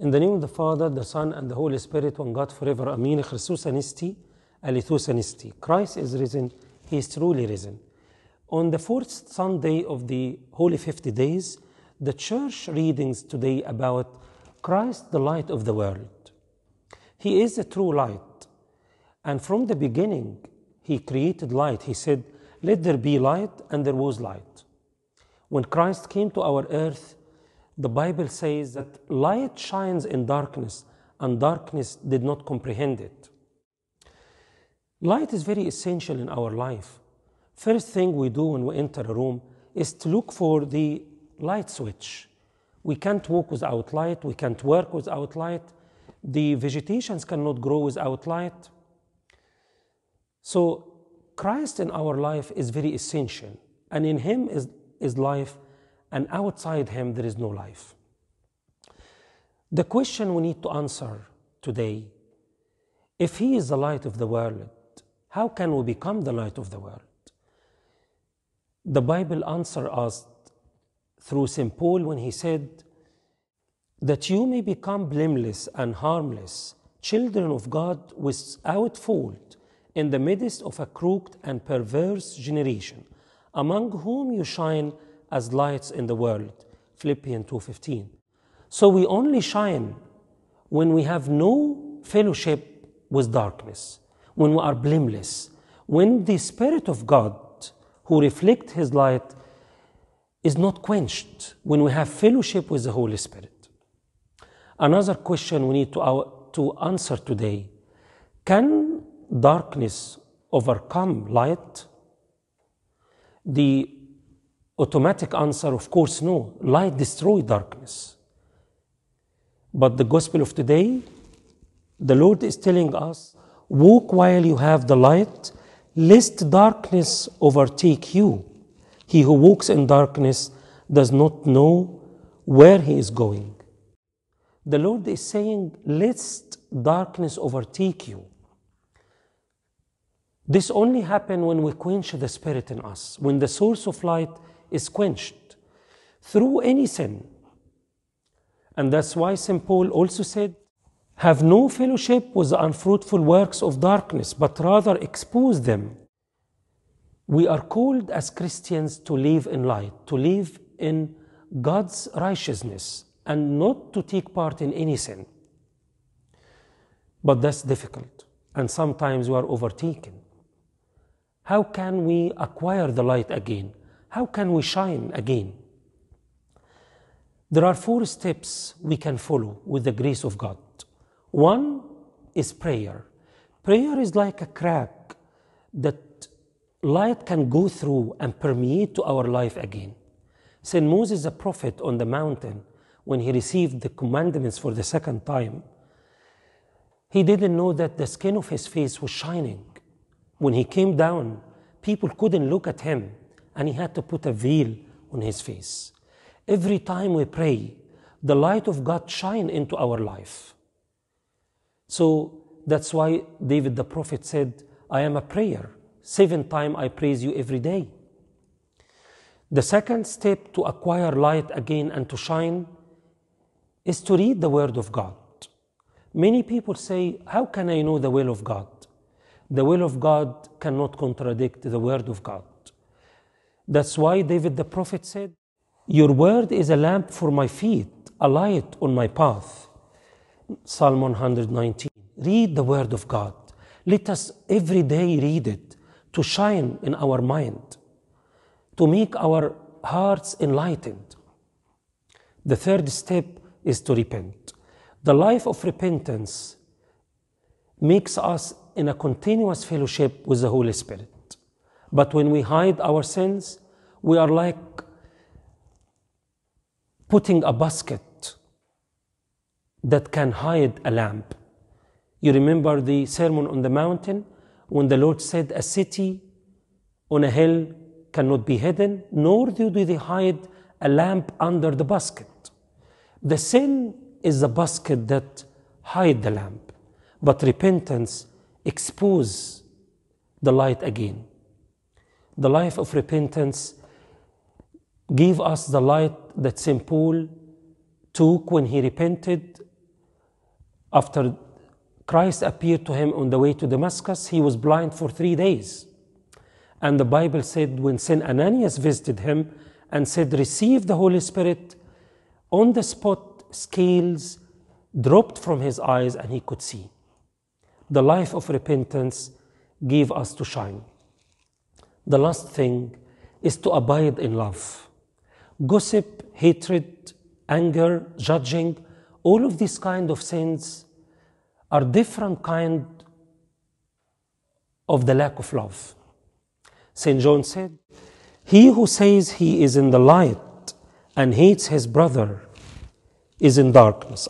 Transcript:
In the name of the Father, the Son, and the Holy Spirit, one God forever. Amen. Christus anisti, alithus anisti. Christ is risen. He is truly risen. On the fourth Sunday of the Holy 50 Days, the church readings today about Christ, the light of the world. He is a true light. And from the beginning, He created light. He said, Let there be light, and there was light. When Christ came to our earth, the Bible says that light shines in darkness, and darkness did not comprehend it. Light is very essential in our life. First thing we do when we enter a room is to look for the light switch. We can't walk without light, we can't work without light, the vegetations cannot grow without light. So, Christ in our life is very essential, and in Him is, is life, and outside Him there is no life. The question we need to answer today if He is the light of the world, how can we become the light of the world? The Bible answers us through St. Paul when he said, That you may become blameless and harmless, children of God without fault, in the midst of a crooked and perverse generation, among whom you shine as lights in the world. Philippians 2:15. So we only shine when we have no fellowship with darkness, when we are blameless, when the Spirit of God who reflect his light is not quenched when we have fellowship with the Holy Spirit. Another question we need to, our, to answer today can darkness overcome light? The automatic answer, of course, no. Light destroys darkness. But the gospel of today, the Lord is telling us walk while you have the light, lest darkness overtake you. He who walks in darkness does not know where he is going. The Lord is saying, lest darkness overtake you. This only happens when we quench the Spirit in us, when the source of light is quenched through any sin. And that's why St. Paul also said, Have no fellowship with the unfruitful works of darkness, but rather expose them. We are called as Christians to live in light, to live in God's righteousness, and not to take part in any sin. But that's difficult, and sometimes we are overtaken. How can we acquire the light again? How can we shine again? There are four steps we can follow with the grace of God. One is prayer. Prayer is like a crack that light can go through and permeate to our life again. St. Moses, the prophet on the mountain, when he received the commandments for the second time, he didn't know that the skin of his face was shining. When he came down, people couldn't look at him, and he had to put a veil on his face. Every time we pray, the light of God shine into our life. So that's why David the prophet said, I am a prayer. Seven times I praise you every day. The second step to acquire light again and to shine is to read the Word of God. Many people say, How can I know the will of God? The will of God cannot contradict the Word of God. That's why David the prophet said, Your Word is a lamp for my feet, a light on my path. Psalm 119. Read the Word of God. Let us every day read it to shine in our mind, to make our hearts enlightened. The third step is to repent. The life of repentance makes us in a continuous fellowship with the Holy Spirit. But when we hide our sins, we are like putting a basket that can hide a lamp. You remember the Sermon on the Mountain when the Lord said, A city on a hill cannot be hidden, nor do they hide a lamp under the basket. The sin is the basket that hide the lamp, but repentance expose the light again. The life of repentance give us the light that St. Paul took when he repented After Christ appeared to him on the way to Damascus, he was blind for three days. And the Bible said when St. Ananias visited him and said, Receive the Holy Spirit, on the spot, scales dropped from his eyes and he could see. The life of repentance gave us to shine. The last thing is to abide in love. Gossip, hatred, anger, judging, all of these kind of sins are different kind of the lack of love. St. John said, He who says he is in the light and hates his brother is in darkness